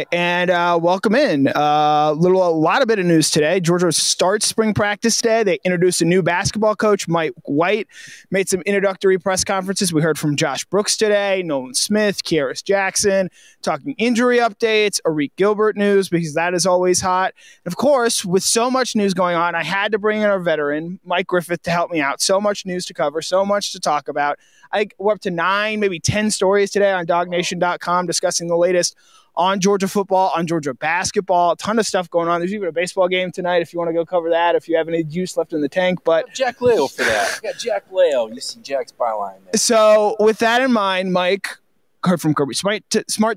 Hi, and uh, welcome in. Uh, little, a lot of bit of news today. Georgia starts spring practice today. They introduced a new basketball coach, Mike White. Made some introductory press conferences. We heard from Josh Brooks today, Nolan Smith, Kearis Jackson, talking injury updates, Arik Gilbert news because that is always hot. And of course, with so much news going on, I had to bring in our veteran, Mike Griffith, to help me out. So much news to cover, so much to talk about. I, we're up to nine, maybe ten stories today on DawgNation.com discussing the latest on Georgia football, on Georgia basketball, a ton of stuff going on. There's even a baseball game tonight if you want to go cover that, if you have any juice left in the tank. But Jack Leo for that. Got Jack Leo. You see Jack's byline there. So with that in mind, Mike heard from Kirby Smart,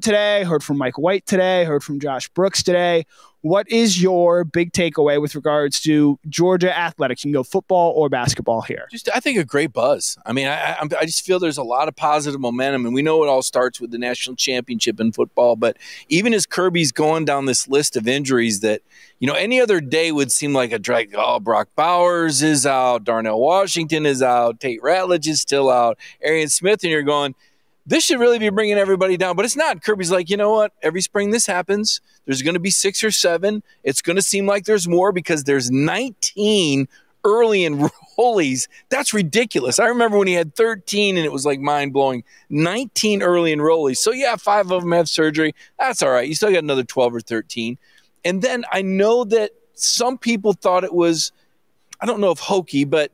today, heard from Mike White today, heard from Josh Brooks today. What is your big takeaway with regards to Georgia athletics? You can go football or basketball here. Just, I think a great buzz. I mean, I, I, I just feel there's a lot of positive momentum, and we know it all starts with the national championship in football. But even as Kirby's going down this list of injuries that, you know, any other day would seem like a drag. Oh, Brock Bowers is out, Darnell Washington is out, Tate Ratledge is still out, Arian Smith, and you're going – this should really be bringing everybody down, but it's not. Kirby's like, you know what? Every spring this happens. There's going to be six or seven. It's going to seem like there's more because there's 19 early enrollees. That's ridiculous. I remember when he had 13 and it was like mind blowing. 19 early enrollees. So, yeah, five of them have surgery. That's all right. You still got another 12 or 13. And then I know that some people thought it was, I don't know if hokey, but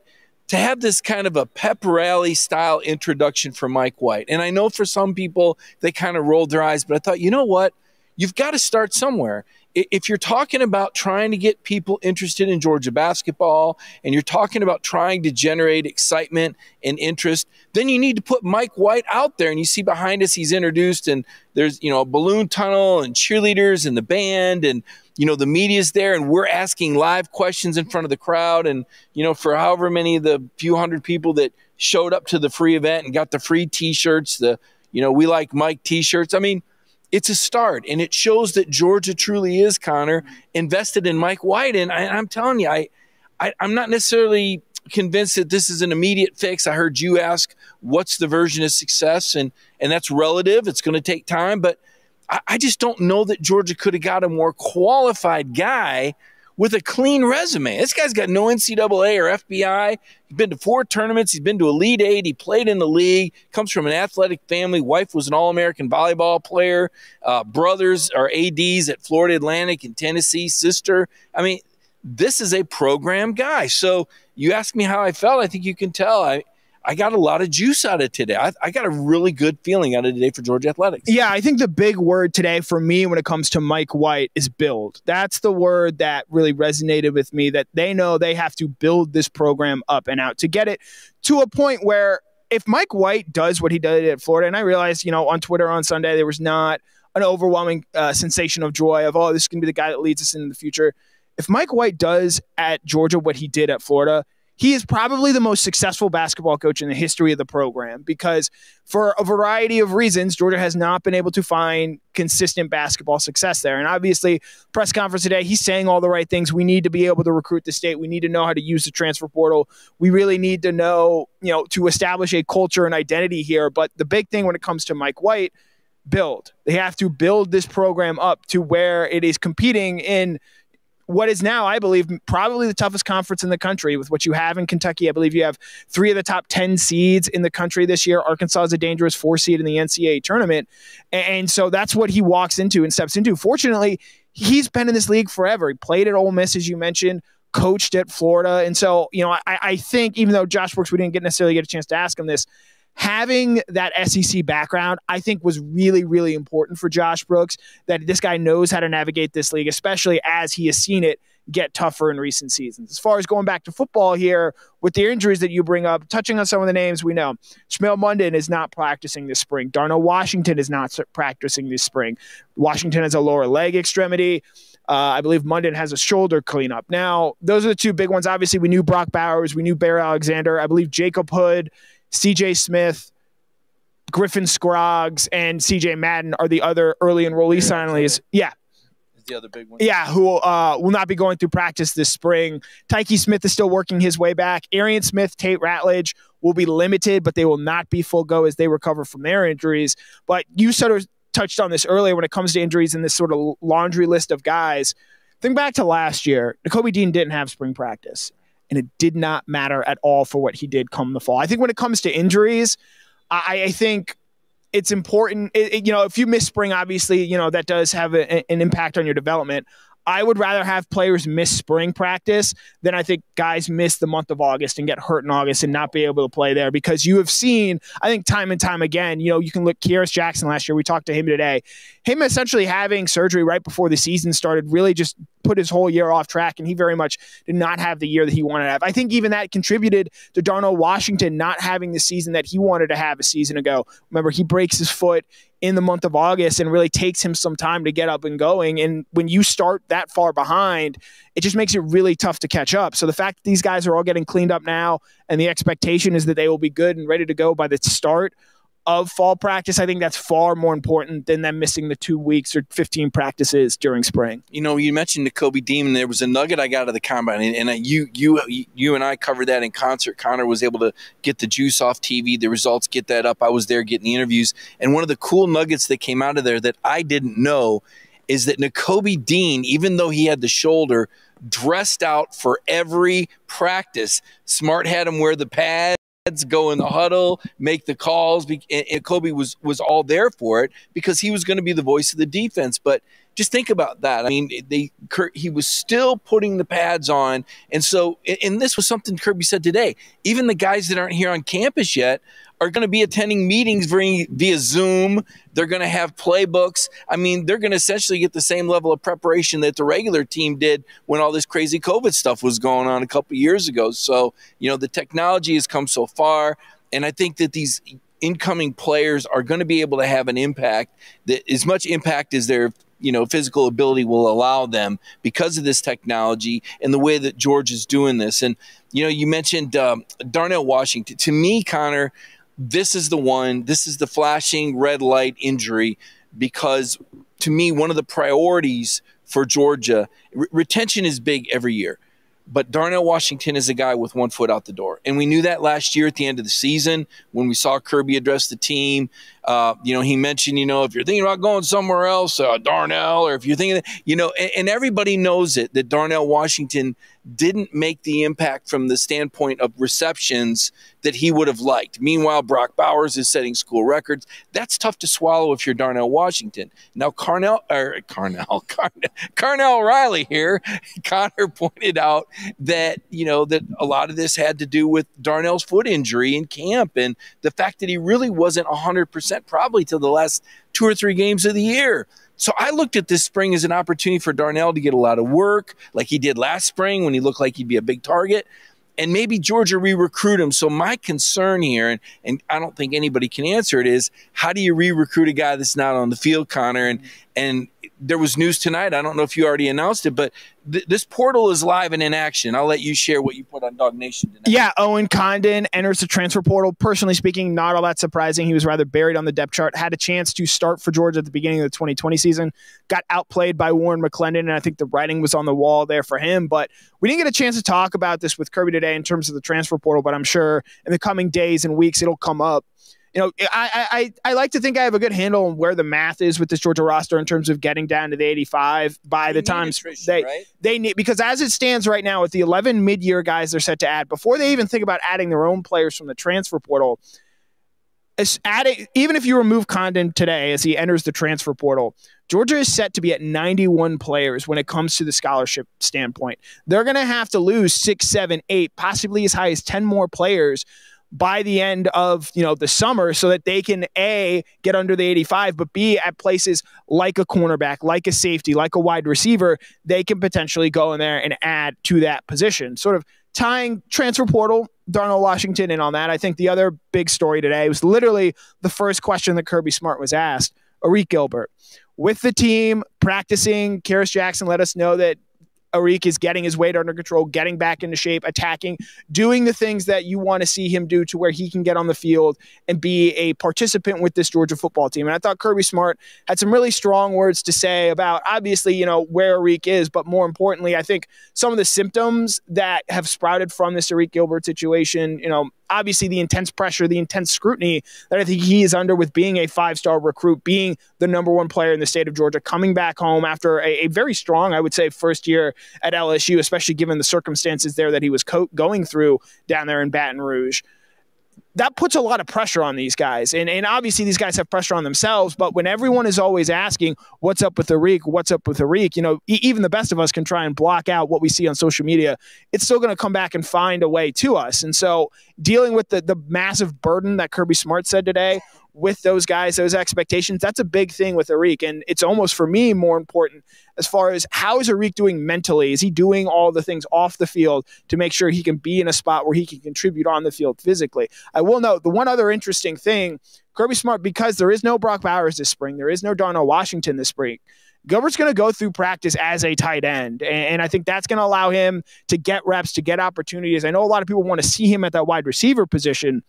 to have this kind of a pep rally style introduction for Mike White. And I know for some people, they kind of rolled their eyes, but I thought, you know what? You've got to start somewhere. If you're talking about trying to get people interested in Georgia basketball and you're talking about trying to generate excitement and interest, then you need to put Mike White out there. And you see behind us, he's introduced, and there's, you know, a balloon tunnel and cheerleaders and the band and you know the media's there and we're asking live questions in front of the crowd. And you know for however many of the few hundred people that showed up to the free event and got the free t-shirts the you know we like mike t-shirts. I mean it's a start and it shows that georgia truly is connor invested in mike white. And I, am telling you I, I i'm not necessarily convinced that this is an immediate fix. I heard you ask what's the version of success? And and that's relative. It's going to take time but I, I just don't know that Georgia could have got a more qualified guy with a clean resume. This guy's got no NCAA or FBI. He's been to four tournaments. He's been to Elite Eight. He played in the league. Comes from an athletic family. Wife was an All American volleyball player. Uh, brothers are ADs at Florida Atlantic and Tennessee. Sister. I mean, this is a program guy. So you ask me how I felt. I think you can tell. I I got a lot of juice out of today. I, I, got a really good feeling out of today for Georgia athletics. Yeah, I think the big word today for me when it comes to Mike White is build. That's the word that really resonated with me. That they know they have to build this program up and out to get it to a point where if Mike White does what he did at Florida, and I realized, you know, on Twitter on Sunday there was not an overwhelming uh, sensation of joy of oh this is going to be the guy that leads us into the future. If Mike White does at Georgia what he did at Florida he is probably the most successful basketball coach in the history of the program because for a variety of reasons georgia has not been able to find consistent basketball success there. And obviously press conference today he's saying all the right things. We need to be able to recruit the state. We need to know how to use the transfer portal. We really need to know you know to establish a culture and identity here. But the big thing when it comes to mike white build. They have to build this program up to where it is competing in what is now, I believe, probably the toughest conference in the country with what you have in Kentucky. I believe you have three of the top 10 seeds in the country this year. Arkansas is a dangerous four seed in the NCAA tournament. And so that's what he walks into and steps into. Fortunately, he's been in this league forever. He played at Ole Miss, as you mentioned, coached at Florida. And so, you know, I, I think even though Josh Brooks, we didn't get necessarily get a chance to ask him this, having that SEC background, I think was really, really important for Josh Brooks that this guy knows how to navigate this league, especially as he has seen it get tougher in recent seasons. As far as going back to football here, with the injuries that you bring up, touching on some of the names we know, Smael Mondon is not practicing this spring. Darnell Washington is not practicing this spring. Washington has a lower leg extremity. Uh, I believe Mondon has a shoulder cleanup. Now, those are the two big ones. Obviously, we knew Brock Bowers, we knew Bear Alexander. I believe Jacob Hood CJ Smith, Griffin Scroggs, and CJ Madden are the other early enrollee yeah, signees. Yeah. The other big one. Yeah, who uh, will not be going through practice this spring. Tykee Smith is still working his way back. Arian Smith, Tate Ratledge will be limited, but they will not be full go as they recover from their injuries. But you sort of touched on this earlier when it comes to injuries and this sort of laundry list of guys. Think back to last year. Nakobe Dean didn't have spring practice, and it did not matter at all for what he did come the fall. I think when it comes to injuries, I, I think it's important. It, it, you know, if you miss spring, obviously, you know that does have a, an impact on your development. I would rather have players miss spring practice than I think guys miss the month of August and get hurt in August and not be able to play there because you have seen, I think, time and time again, you know, you can look Kearis Jackson last year. We talked to him today. Him essentially having surgery right before the season started really just put his whole year off track, and he very much did not have the year that he wanted to have. I think even that contributed to Darnell Washington not having the season that he wanted to have a season ago. Remember, he breaks his foot in the month of August and really takes him some time to get up and going. And when you start that far behind, it just makes it really tough to catch up. So the fact that these guys are all getting cleaned up now and the expectation is that they will be good and ready to go by the start of fall practice, I think that's far more important than them missing the two weeks or 15 practices during spring. You know, you mentioned Nakobe Dean. There was a nugget I got out of the combine, and, and you, you, you, and I covered that in concert. Connor was able to get the juice off TV, the results, get that up. I was there getting the interviews, and one of the cool nuggets that came out of there that I didn't know is that Nakobe Dean, even though he had the shoulder, dressed out for every practice. Smart had him wear the pad go in the huddle, make the calls. Nakobe was was all there for it because he was going to be the voice of the defense. But just think about that. I mean, they he was still putting the pads on, and so and this was something Kirby said today. Even the guys that aren't here on campus yet are going to be attending meetings via, Zoom. They're going to have playbooks. I mean, they're going to essentially get the same level of preparation that the regular team did when all this crazy COVID stuff was going on a couple years ago. So, you know, the technology has come so far. And I think that these incoming players are going to be able to have an impact that as much impact as their you know physical ability will allow them because of this technology and the way that Georgia is doing this. And you know, you mentioned um, Darnell Washington. To me, Connor, this is the one, this is the flashing red light injury because to me, one of the priorities for Georgia, retention is big every year. But Darnell Washington is a guy with one foot out the door. And we knew that last year at the end of the season when we saw Kirby address the team. Uh, you know, he mentioned, you know, if you're thinking about going somewhere else, uh, Darnell, or if you're thinking, you know, and, and everybody knows it that Darnell Washington didn't make the impact from the standpoint of receptions that he would have liked. Meanwhile, Brock Bowers is setting school records. That's tough to swallow if you're Darnell Washington. Now, Carnell or Carnell, Carnell, Carnell Riley here, Connor pointed out that you know that a lot of this had to do with Darnell's foot injury in camp and the fact that he really wasn't 100% probably till the last two or three games of the year. So I looked at this spring as an opportunity for Darnell to get a lot of work, like he did last spring when he looked like he'd be a big target. And maybe Georgia re recruit him. So, my concern here, and, and I don't think anybody can answer it, is how do you re recruit a guy that's not on the field, Connor? And, and there was news tonight. I don't know if you already announced it, but th- this portal is live and in action. I'll let you share what you put on DawgNation tonight. Yeah, Owen Condon enters the transfer portal. Personally speaking, not all that surprising. He was rather buried on the depth chart. Had a chance to start for Georgia at the beginning of the 2020 season. Got outplayed by Warren McClendon, and I think the writing was on the wall there for him. But we didn't get a chance to talk about this with Kirby today in terms of the transfer portal, but I'm sure in the coming days and weeks it'll come up you know, I, I I like to think I have a good handle on where the math is with this Georgia roster in terms of getting down to the 85 by the time they right? they need because as it stands right now with the 11 mid-year guys they're set to add before they even think about adding their own players from the transfer portal. Adding, even if you remove Condon today as he enters the transfer portal, Georgia is set to be at 91 players when it comes to the scholarship standpoint. They're going to have to lose six, seven, eight, possibly as high as 10 more players by the end of you know the summer so that they can a get under the 85 but b at places like a cornerback like a safety like a wide receiver they can potentially go in there and add to that position. Sort of tying transfer portal darnell washington in on that. I think the other big story today was literally the first question that kirby smart was asked arik gilbert. With the team practicing Kearis Jackson let us know that Arik is getting his weight under control, getting back into shape, attacking, doing the things that you want to see him do to where he can get on the field and be a participant with this Georgia football team. And I thought Kirby Smart had some really strong words to say about obviously, you know, where Arik is, but more importantly, I think some of the symptoms that have sprouted from this Arik Gilbert situation, you know, obviously the intense pressure, the intense scrutiny that I think he is under with being a five star recruit, being the number one player in the state of Georgia, coming back home after a, a very strong, I would say, first year at LSU, especially given the circumstances there that he was co- going through down there in Baton Rouge that puts a lot of pressure on these guys. And, and obviously, these guys have pressure on themselves. But when everyone is always asking, what's up with Arik? What's up with Arik? You know, e- even the best of us can try and block out what we see on social media. It's still going to come back and find a way to us. And so, dealing with the, the massive burden that Kirby Smart said today with those guys, those expectations, that's a big thing with Arik. And it's almost for me more important as far as how is Arik doing mentally? Is he doing all the things off the field to make sure he can be in a spot where he can contribute on the field physically? I will note the one other interesting thing Kirby Smart, because there is no Brock Bowers this spring, there is no Darnell Washington this spring. Gilbert's going to go through practice as a tight end. And I think that's going to allow him to get reps, to get opportunities. I know a lot of people want to see him at that wide receiver position.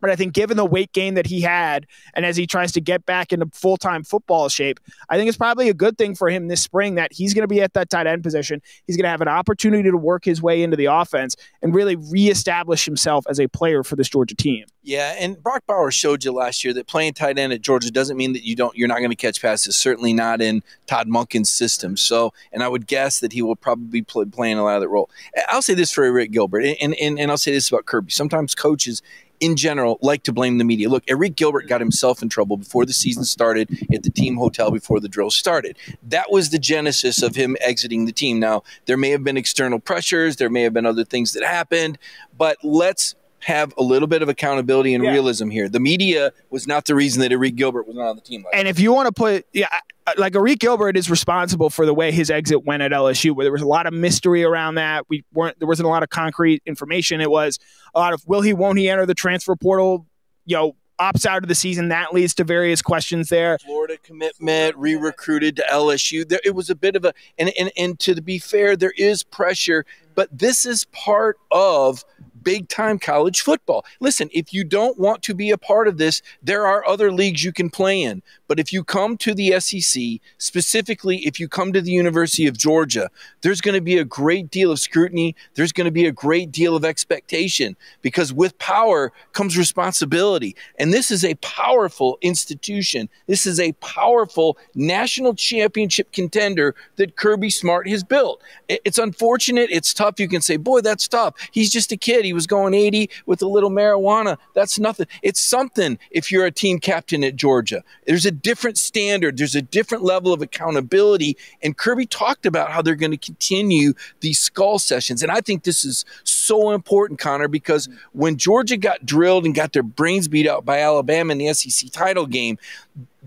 But I think given the weight gain that he had, and as he tries to get back into full time football shape, I think it's probably a good thing for him this spring that he's going to be at that tight end position. He's going to have an opportunity to work his way into the offense and really reestablish himself as a player for this Georgia team. Yeah, and Brock Bowers showed you last year that playing tight end at Georgia doesn't mean that you don't you're not going to catch passes. Certainly not in Todd Monken's system. So, and I would guess that he will probably be play, playing a lot of that role. I'll say this for Arik Gilbert, and, and and I'll say this about Kirby. Sometimes coaches in general like to blame the media. Look, Arik Gilbert got himself in trouble before the season started at the team hotel before the drill started. That was the genesis of him exiting the team. Now, there may have been external pressures, there may have been other things that happened, but let's have a little bit of accountability and yeah. realism here. The media was not the reason that Arik Gilbert was not on the team. and if you want to put, yeah, like Arik Gilbert is responsible for the way his exit went at LSU, where there was a lot of mystery around that. We weren't there wasn't a lot of concrete information. It was a lot of will he, won't he enter the transfer portal? You know, opts out of the season. That leads to various questions there. Florida commitment, re-recruited to LSU. There, it was a bit of a and, and and to be fair, there is pressure, but this is part of big time college football. Listen, if you don't want to be a part of this, there are other leagues you can play in. But if you come to the SEC, specifically if you come to the University of Georgia, there's going to be a great deal of scrutiny. There's going to be a great deal of expectation because with power comes responsibility. And this is a powerful institution. This is a powerful national championship contender that Kirby Smart has built. It's unfortunate. It's tough. You can say, boy, that's tough. He's just a kid. He was going 80 with a little marijuana. That's nothing. It's something if you're a team captain at Georgia. There's a different standard, there's a different level of accountability. And Kirby talked about how they're going to continue these skull sessions. And I think this is so important, Connor, because when Georgia got drilled and got their brains beat out by Alabama in the SEC title game,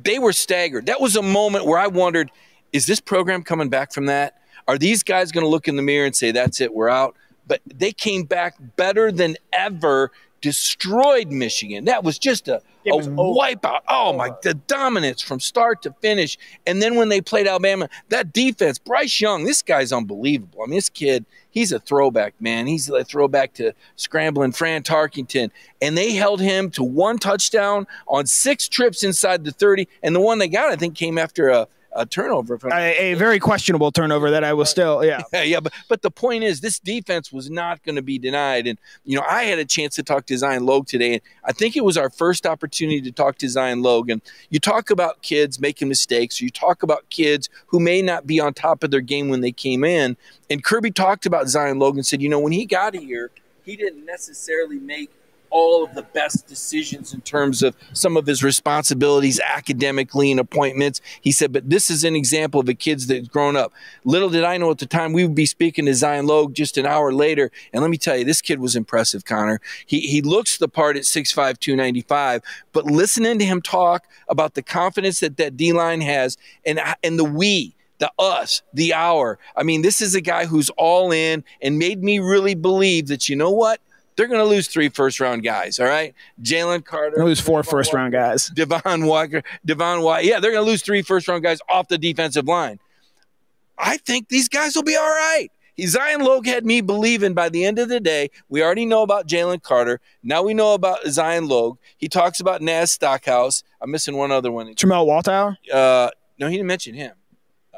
they were staggered. That was a moment where I wondered, is this program coming back from that? Are these guys going to look in the mirror and say, that's it, we're out? But they came back better than ever, destroyed Michigan. That was just a, a wipeout. Oh my, the dominance from start to finish. And then when they played Alabama, that defense, Bryce Young, this guy's unbelievable. I mean, this kid, he's a throwback, man. He's a throwback to scrambling Fran Tarkenton. And they held him to one touchdown on six trips inside the 30. And the one they got, I think, came after a a turnover. From- a, a, very questionable turnover that I will still, yeah. yeah. Yeah, but, but the point is, this defense was not going to be denied. And, you know, I had a chance to talk to Zion Logue today, and I think it was our first opportunity to talk to Zion Logue. And you talk about kids making mistakes, you talk about kids who may not be on top of their game when they came in. And Kirby talked about Zion Logue and said, you know, when he got here, he didn't necessarily make all of the best decisions in terms of some of his responsibilities academically and appointments. He said, but this is an example of a kid's that's grown up. Little did I know at the time we would be speaking to Zion Logue just an hour later. And let me tell you, this kid was impressive, Connor. He, he looks the part at 6'5, 295, but listening to him talk about the confidence that that D line has and, and the we, the us, the our. I mean, this is a guy who's all in and made me really believe that, you know what? They're going to lose three first round guys. All right, Jalen Carter, they'll lose four first round guys. Devon Walker, Devon White. Yeah, they're going to lose three first round guys off the defensive line. I think these guys will be all right. Zion Logue had me believing by the end of the day, we already know about Jalen Carter. Now we know about Zion Logue. He talks about Naz Stackhouse. I'm missing one other one. Tramel Walthour? Uh, no, he didn't mention him.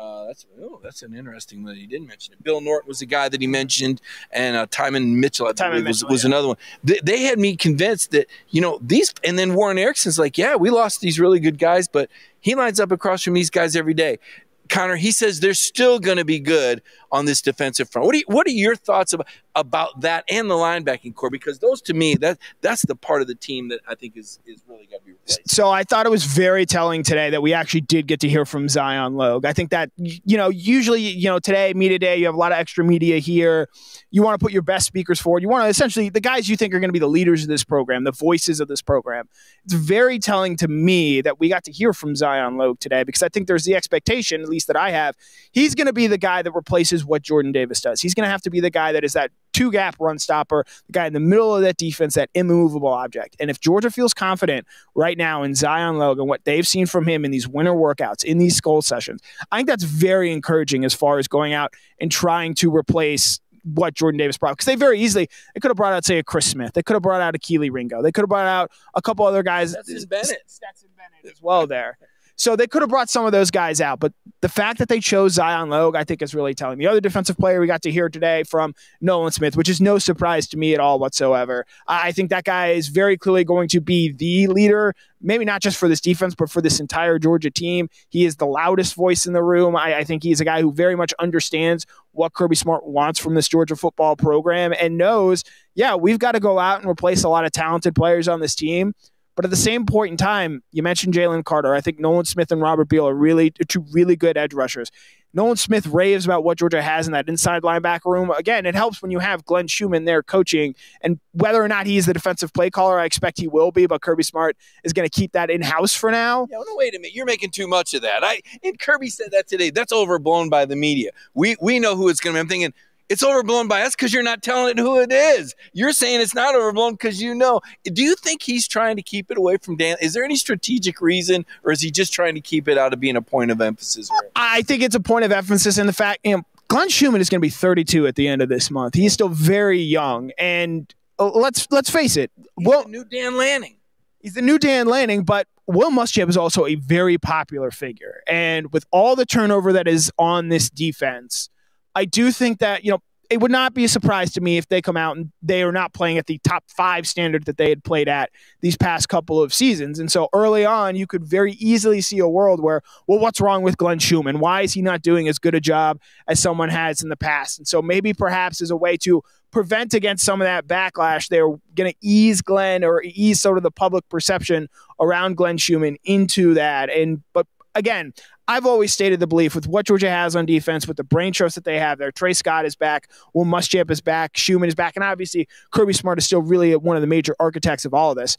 Uh, that's oh, that's an interesting one. He didn't mention it. Bill Norton was the guy that he mentioned, and uh, Tymon Mitchell, I was, Mitchell, was yeah. another one. They, they, had me convinced that you know these, and then Warren Ericson's like, yeah, we lost these really good guys, but he lines up across from these guys every day. Connor, he says they're still going to be good on this defensive front. What, you, what are your thoughts about, about that and the linebacking core? Because those, to me, that that's the part of the team that I think is is really going to be replaced. So I thought it was very telling today that we actually did get to hear from Zion Logue. I think that you know usually you know today media day you have a lot of extra media here. You want to put your best speakers forward. You want to essentially the guys you think are going to be the leaders of this program, the voices of this program. It's very telling to me that we got to hear from Zion Logue today because I think there's the expectation, at least that I have, he's going to be the guy that replaces what Jordan Davis does. He's going to have to be the guy that is that two gap run stopper, the guy in the middle of that defense, that immovable object. And if Georgia feels confident right now in Zion Logan, what they've seen from him in these winter workouts, in these skull sessions, I think that's very encouraging as far as going out and trying to replace what Jordan Davis brought because they very easily they could have brought out say a Chris Smith, they could have brought out a Kelee Ringo, they could have brought out a couple other guys, Stetson Bennett, Stetson Bennett as well there. So they could have brought some of those guys out, but the fact that they chose Zion Logue, I think, is really telling. The other defensive player we got to hear today from Nolan Smith, which is no surprise to me at all whatsoever. I think that guy is very clearly going to be the leader, maybe not just for this defense, but for this entire Georgia team. He is the loudest voice in the room. I, I think he's a guy who very much understands what Kirby Smart wants from this Georgia football program and knows, yeah, we've got to go out and replace a lot of talented players on this team. But at the same point in time, you mentioned Jalen Carter. I think Nolan Smith and Robert Beal are really two really good edge rushers. Nolan Smith raves about what Georgia has in that inside linebacker room. Again, it helps when you have Glenn Schumann there coaching, and whether or not he's the defensive play caller, I expect he will be. But Kirby Smart is going to keep that in house for now. Yeah, no, wait a minute, you're making too much of that. I and Kirby said that today. That's overblown by the media. We we know who it's going to be. I'm thinking it's overblown by us because you're not telling it who it is. You're saying it's not overblown because you know. Do you think he's trying to keep it away from Dan? Is there any strategic reason, or is he just trying to keep it out of being a point of emphasis? I think it's a point of emphasis in the fact, you know, Glenn Schumann is going to be 32 at the end of this month. He's still very young, and uh, let's let's face it. He's well, new Dan Lanning. He's the new Dan Lanning, but Will Muschamp is also a very popular figure, and with all the turnover that is on this defense I do think that, you know, it would not be a surprise to me if they come out and they are not playing at the top five standard that they had played at these past couple of seasons. And so early on, you could very easily see a world where, well, what's wrong with Glenn Schumann? Why is he not doing as good a job as someone has in the past? And so maybe perhaps as a way to prevent against some of that backlash, they're going to ease Glenn or ease sort of the public perception around Glenn Schumann into that. And but again, I've always stated the belief with what Georgia has on defense, with the brain trust that they have there. Tray Scott is back. Will Muschamp is back. Schumann is back. And obviously, Kirby Smart is still really one of the major architects of all of this.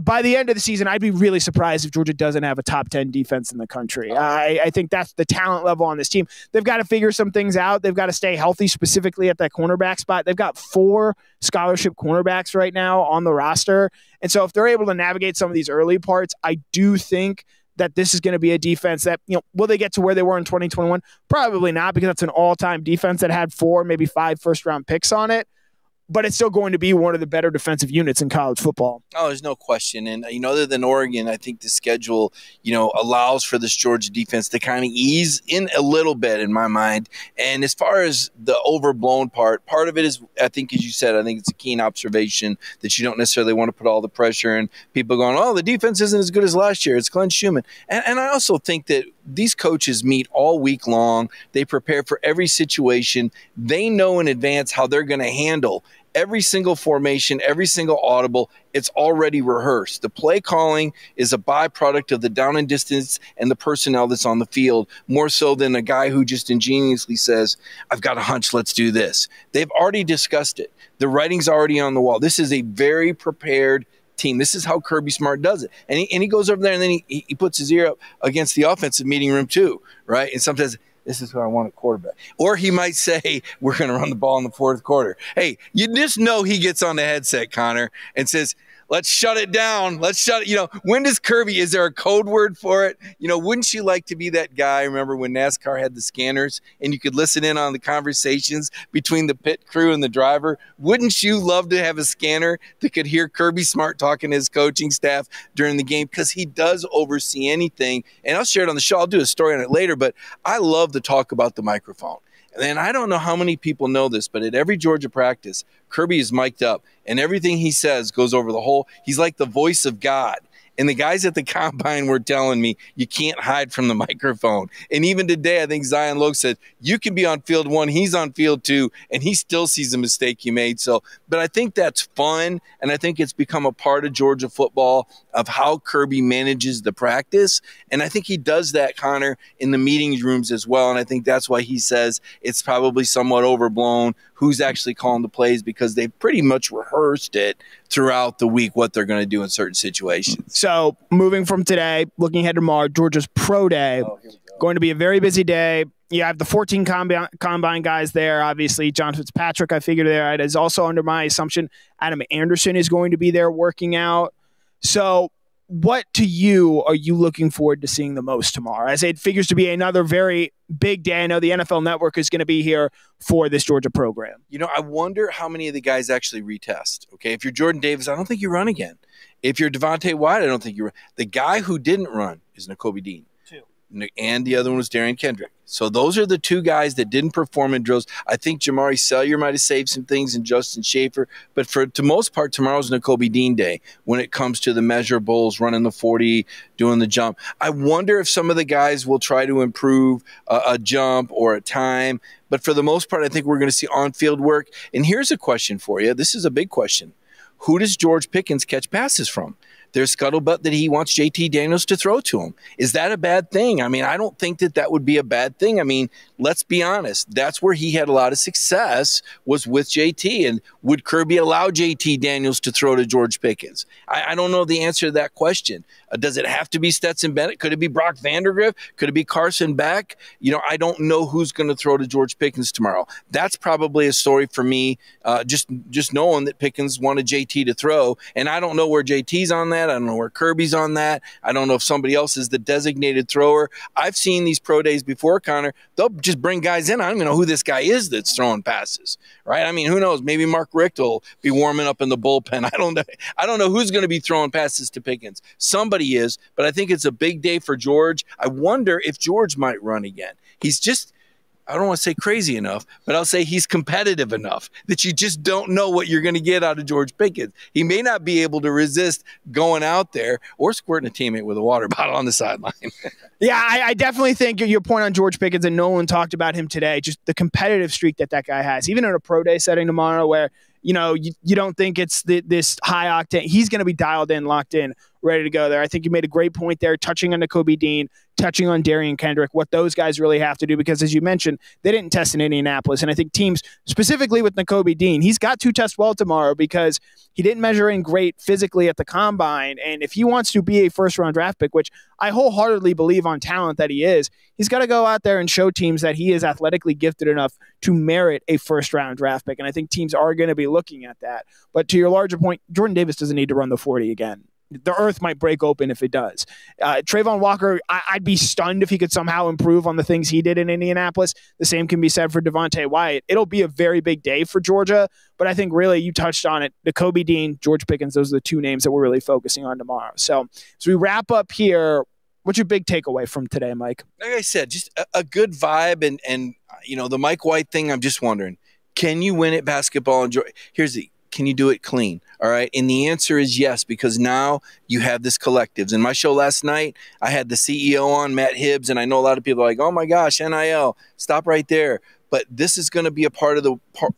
By the end of the season, I'd be really surprised if Georgia doesn't have a top 10 defense in the country. Oh. I, I think that's the talent level on this team. They've got to figure some things out. They've got to stay healthy, specifically at that cornerback spot. They've got four scholarship cornerbacks right now on the roster. And so if they're able to navigate some of these early parts, I do think that this is going to be a defense that, you know, will they get to where they were in 2021? Probably not because that's an all time defense that had four, maybe five first round picks on it but it's still going to be one of the better defensive units in college football. Oh, there's no question. And you know, other than Oregon, I think the schedule, you know, allows for this Georgia defense to kind of ease in a little bit in my mind. And as far as the overblown part, part of it is, I think, as you said, I think it's a keen observation that you don't necessarily want to put all the pressure and people going, oh, the defense isn't as good as last year. It's Glenn Schumann. And, and I also think that these coaches meet all week long. They prepare for every situation. They know in advance how they're going to handle every single formation, every single audible, it's already rehearsed. The play calling is a byproduct of the down and distance and the personnel that's on the field, more so than a guy who just ingeniously says, I've got a hunch, let's do this. They've already discussed it. The writing's already on the wall. This is a very prepared team. This is how Kirby Smart does it. And he, and he goes over there and then he, he puts his ear up against the offensive meeting room too, right? And sometimes this is who I want at quarterback. Or he might say, we're going to run the ball in the fourth quarter. Hey, you just know he gets on the headset, Connor, and says, let's shut it down. Let's shut it. You know, when does Kirby, is there a code word for it? You know, wouldn't you like to be that guy? Remember when NASCAR had the scanners and you could listen in on the conversations between the pit crew and the driver? Wouldn't you love to have a scanner that could hear Kirby Smart talking to his coaching staff during the game? Because he does oversee anything. And I'll share it on the show. I'll do a story on it later, but I love to talk about the microphone. And I don't know how many people know this, but at every Georgia practice, Kirby is mic'd up and everything he says goes over the whole. He's like the voice of God. And the guys at the combine were telling me you can't hide from the microphone. And even today, I think Zion Logue said you can be on field one, he's on field two, and he still sees a mistake you made. So, but I think that's fun, and I think it's become a part of Georgia football of how Kirby manages the practice. And I think he does that, Connor, in the meeting rooms as well. And I think that's why he says it's probably somewhat overblown who's actually calling the plays because they've pretty much rehearsed it throughout the week what they're going to do in certain situations. So, moving from today, looking ahead to tomorrow, Georgia's Pro Day. Oh, go. Going to be a very busy day. You have the 14 combine, combine guys there. Obviously, John Fitzpatrick, I figured there. It is also under my assumption Adam Anderson is going to be there working out. So, what to you are you looking forward to seeing the most tomorrow? As it figures to be another very big day. I know the NFL Network is going to be here for this Georgia program. You know, I wonder how many of the guys actually retest. Okay, if you're Jordan Davis, I don't think you run again. If you're Devonte Wyatt, I don't think you run. The guy who didn't run is Nakobe Dean and the other one was Derion Kendrick. So those are the two guys that didn't perform in drills. I think Jamaree Salyer might have saved some things and Justin Shaffer, but for the most part, tomorrow's Nakobe Dean day when it comes to the measurables, running the 40, doing the jump. I wonder if some of the guys will try to improve a, a jump or a time, but for the most part, I think we're going to see on-field work. And here's a question for you. This is a big question. Who does George Pickens catch passes from? There's scuttlebutt that he wants JT Daniels to throw to him. Is that a bad thing? I mean, I don't think that that would be a bad thing. I mean, let's be honest. That's where he had a lot of success was with JT. And would Kirby allow JT Daniels to throw to George Pickens? I, I don't know the answer to that question. Uh, does it have to be Stetson Bennett? Could it be Brock Vandagriff? Could it be Carson Beck? You know, I don't know who's going to throw to George Pickens tomorrow. That's probably a story for me. Uh, just just knowing that Pickens wanted JT to throw, and I don't know where JT's on that. I don't know where Kirby's on that. I don't know if somebody else is the designated thrower. I've seen these pro days before, Connor. They'll just bring guys in. I don't even know who this guy is that's throwing passes, right? I mean, who knows? Maybe Mark Richt will be warming up in the bullpen. I don't know. I don't know who's going to be throwing passes to Pickens. Somebody is, but I think it's a big day for George. I wonder if George might run again. He's just I don't want to say crazy enough, but I'll say he's competitive enough that you just don't know what you're going to get out of George Pickens. He may not be able to resist going out there or squirting a teammate with a water bottle on the sideline. yeah, I, I, definitely think your point on George Pickens, and Nolan talked about him today, just the competitive streak that that guy has, even in a pro day setting tomorrow where you know, you, you don't think it's the, this high octane. He's going to be dialed in, locked in, ready to go there. I think you made a great point there, touching on Nakobe Dean, touching on Derion Kendrick, what those guys really have to do, because as you mentioned, they didn't test in Indianapolis. And I think teams, specifically with Nakobe Dean, he's got to test well tomorrow because he didn't measure in great physically at the combine. And if he wants to be a first round draft pick, which I wholeheartedly believe on talent that he is, he's got to go out there and show teams that he is athletically gifted enough to merit a first round draft pick. And I think teams are going to be looking at that. But to your larger point, Jordan Davis doesn't need to run the 40 again the earth might break open if it does. Uh, Travon Walker, I, would be stunned if he could somehow improve on the things he did in Indianapolis. The same can be said for Devonte Wyatt. It'll be a very big day for Georgia, but I think really you touched on it. Nakobe Dean, George Pickens, those are the two names that we're really focusing on tomorrow. So as we wrap up here, what's your big takeaway from today, Mike? Like I said, just a, a good vibe and and you know the Mike White thing. I'm just wondering, can you win at basketball? Enjoy. Here's the can you do it clean? All right. And the answer is yes, because now you have this collectives. In my show last night, I had the CEO on, Matt Hibbs, and I know a lot of people are like, oh my gosh, NIL, stop right there but this is going to be a part of the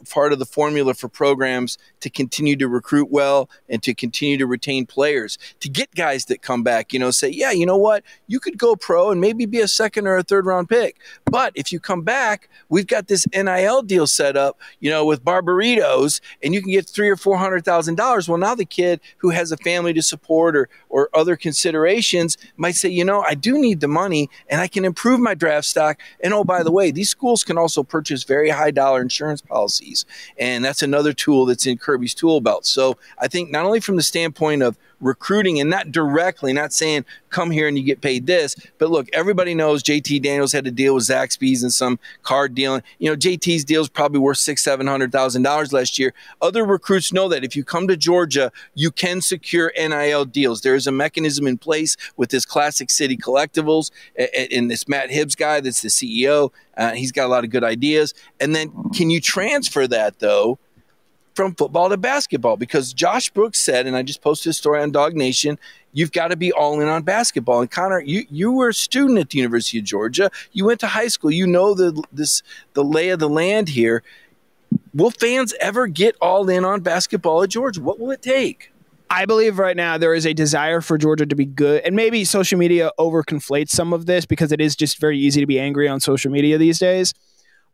part of the formula for programs to continue to recruit well and to continue to retain players to get guys that come back you know say yeah you know what? You could go pro and maybe be a second or a third round pick but if you come back we've got this nil deal set up you know with Barberitos and you can get three or four hundred thousand dollars. Well now the kid who has a family to support or or other considerations might say you know i do need the money and i can improve my draft stock. And oh by the way these schools can also purchase very high dollar insurance policies. And that's another tool that's in Kirby's tool belt. So I think not only from the standpoint of recruiting and not directly, not saying come here and you get paid this. But look, everybody knows JT Daniels had to deal with Zaxby's and some card dealing. You know, JT's deal is probably worth six, seven hundred thousand dollars last year. Other recruits know that if you come to Georgia, you can secure NIL deals. There is a mechanism in place with this Classic City Collectibles and this Matt Hibbs guy that's the CEO. Uh, he's got a lot of good ideas. And then can you transfer that though? From football to basketball because Josh Brooks said, and I just posted a story on DawgNation, you've got to be all in on basketball. And Connor, you, you were a student at the University of Georgia. You went to high school. You know the this the lay of the land here. Will fans ever get all in on basketball at Georgia? What will it take? I believe right now there is a desire for Georgia to be good, and maybe social media overconflates some of this because it is just very easy to be angry on social media these days.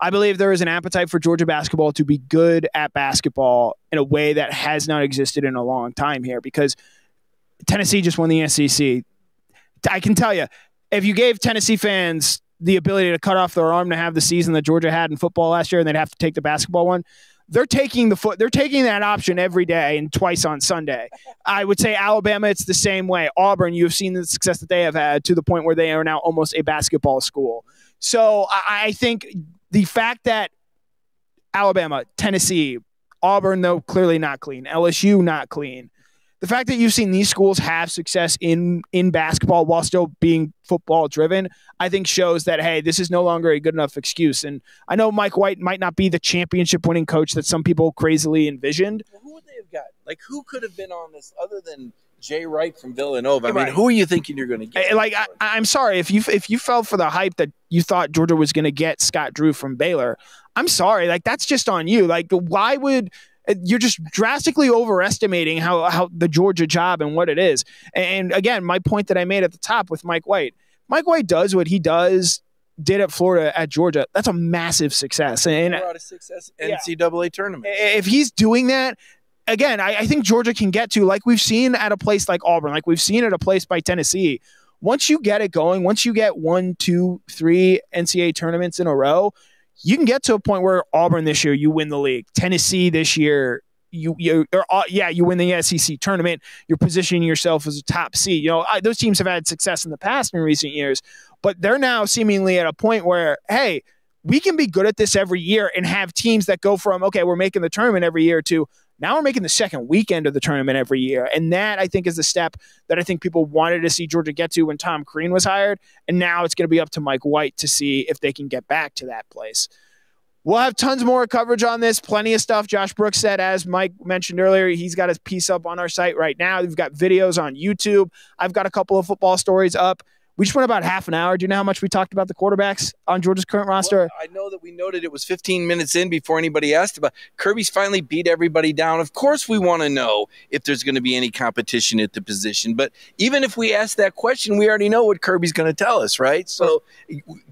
I believe there is an appetite for Georgia basketball to be good at basketball in a way that has not existed in a long time here because Tennessee just won the SEC. I can tell you, if you gave Tennessee fans the ability to cut off their arm to have the season that Georgia had in football last year and they'd have to take the basketball one, they're taking the foot they're taking that option every day and twice on Sunday. I would say Alabama it's the same way. Auburn, you've seen the success that they have had to the point where they are now almost a basketball school. So I, I think the fact that Alabama, Tennessee, Auburn, though clearly not clean, LSU not clean. The fact that you've seen these schools have success in in basketball while still being football driven, I think shows that hey, this is no longer a good enough excuse. And I know Mike White might not be the championship winning coach that some people crazily envisioned. Well, who would they have got? Like who could have been on this other than Jay Wright from Villanova. I mean, who are you thinking you're going to get? Like, I, am sorry if you if you fell for the hype that you thought Georgia was going to get Scott Drew from Baylor. I'm sorry, like that's just on you. Like, why would you're just drastically overestimating how how the Georgia job and what it is. And again, my point that I made at the top with Mike White. Mike White does what he does did at Florida at Georgia, that's a massive success. And a success NCAA yeah. tournament. If he's doing that, again, I, I think Georgia can get to, like we've seen at a place like Auburn, like we've seen at a place by Tennessee. Once you get it going, once you get one, two, three NCAA tournaments in a row, you can get to a point where Auburn this year you win the league. Tennessee this year you you or, uh, yeah you win the SEC tournament. You're positioning yourself as a top seed. You know I, those teams have had success in the past in recent years, but they're now seemingly at a point where hey we can be good at this every year and have teams that go from okay we're making the tournament every year to now we're making the second weekend of the tournament every year. And that, I think, is the step that I think people wanted to see Georgia get to when Tom Crean was hired. And now it's going to be up to Mike White to see if they can get back to that place. We'll have tons more coverage on this. Plenty of stuff. Josh Brooks said, as Mike mentioned earlier, he's got his piece up on our site right now. We've got videos on YouTube. I've got a couple of football stories up. We just went about half an hour. Do you know how much we talked about the quarterbacks on Georgia's current roster? Well, I know that we noted it was 15 minutes in before anybody asked about. Kirby's finally beat everybody down. Of course, we want to know if there's going to be any competition at the position. But even if we ask that question, we already know what Kirby's going to tell us, right? So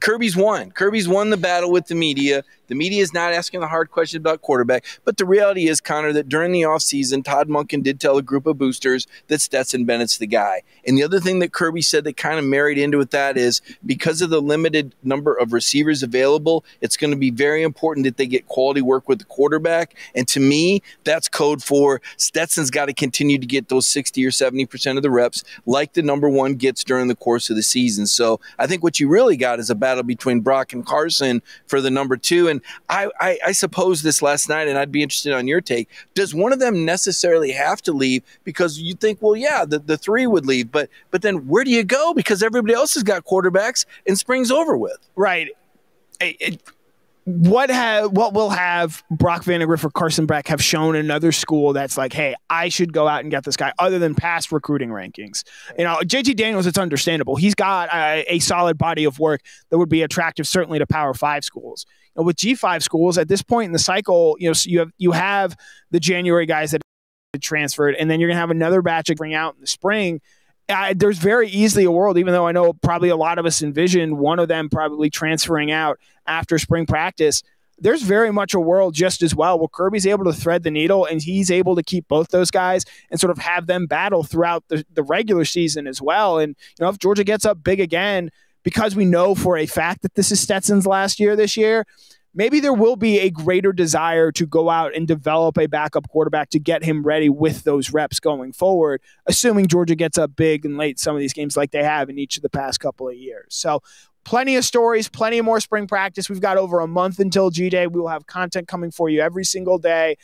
Kirby's won. Kirby's won the battle with the media. The media is not asking the hard questions about quarterback. But the reality is, Connor, that during the offseason, Todd Monken did tell a group of boosters that Stetson Bennett's the guy. And the other thing that Kirby said that kind of married into with that is because of the limited number of receivers available, it's going to be very important that they get quality work with the quarterback. And to me, that's code for Stetson's got to continue to get those 60 or 70% of the reps like the number one gets during the course of the season. So I think what you really got is a battle between Brock and Carson for the number two. And I, I, I suppose this last night, and I'd be interested on your take. Does one of them necessarily have to leave? Because you think, well, yeah, the, the three would leave, but but then where do you go? Because everybody else has got quarterbacks, and spring's over with. Right. It, it, what have what will have Brock Vandagriff or Carson Beck have shown another school that's like, hey, I should go out and get this guy, other than past recruiting rankings. You know, JT Daniels, it's understandable. He's got a, a solid body of work that would be attractive, certainly to Power Five schools. You know, with G five schools at this point in the cycle, you know, so you have you have the January guys that transferred, and then you're gonna have another batch to bring out in the spring I, there's very easily a world, even though I know probably a lot of us envision one of them probably transferring out after spring practice. There's very much a world just as well where Kirby's able to thread the needle and he's able to keep both those guys and sort of have them battle throughout the, the regular season as well. And, you know, if Georgia gets up big again, because we know for a fact that this is Stetson's last year this year, maybe there will be a greater desire to go out and develop a backup quarterback to get him ready with those reps going forward, assuming Georgia gets up big and late some of these games like they have in each of the past couple of years. So, plenty of stories, plenty more spring practice. We've got over a month until G Day. We will have content coming for you every single day.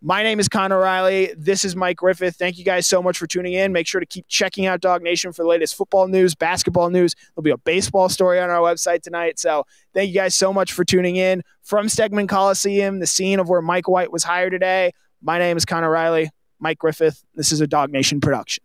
My name is Connor Riley. This is Mike Griffith. Thank you guys so much for tuning in. Make sure to keep checking out DawgNation for the latest football news, basketball news. There'll be a baseball story on our website tonight. So thank you guys so much for tuning in from Stegeman Coliseum, the scene of where Mike White was hired today. My name is Connor Riley. Mike Griffith. This is a DawgNation production.